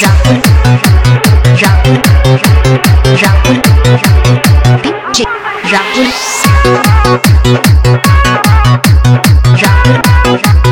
Rahul, Rahul, Rahul, DJ Rahul, Rahul,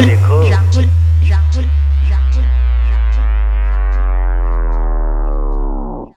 Salut.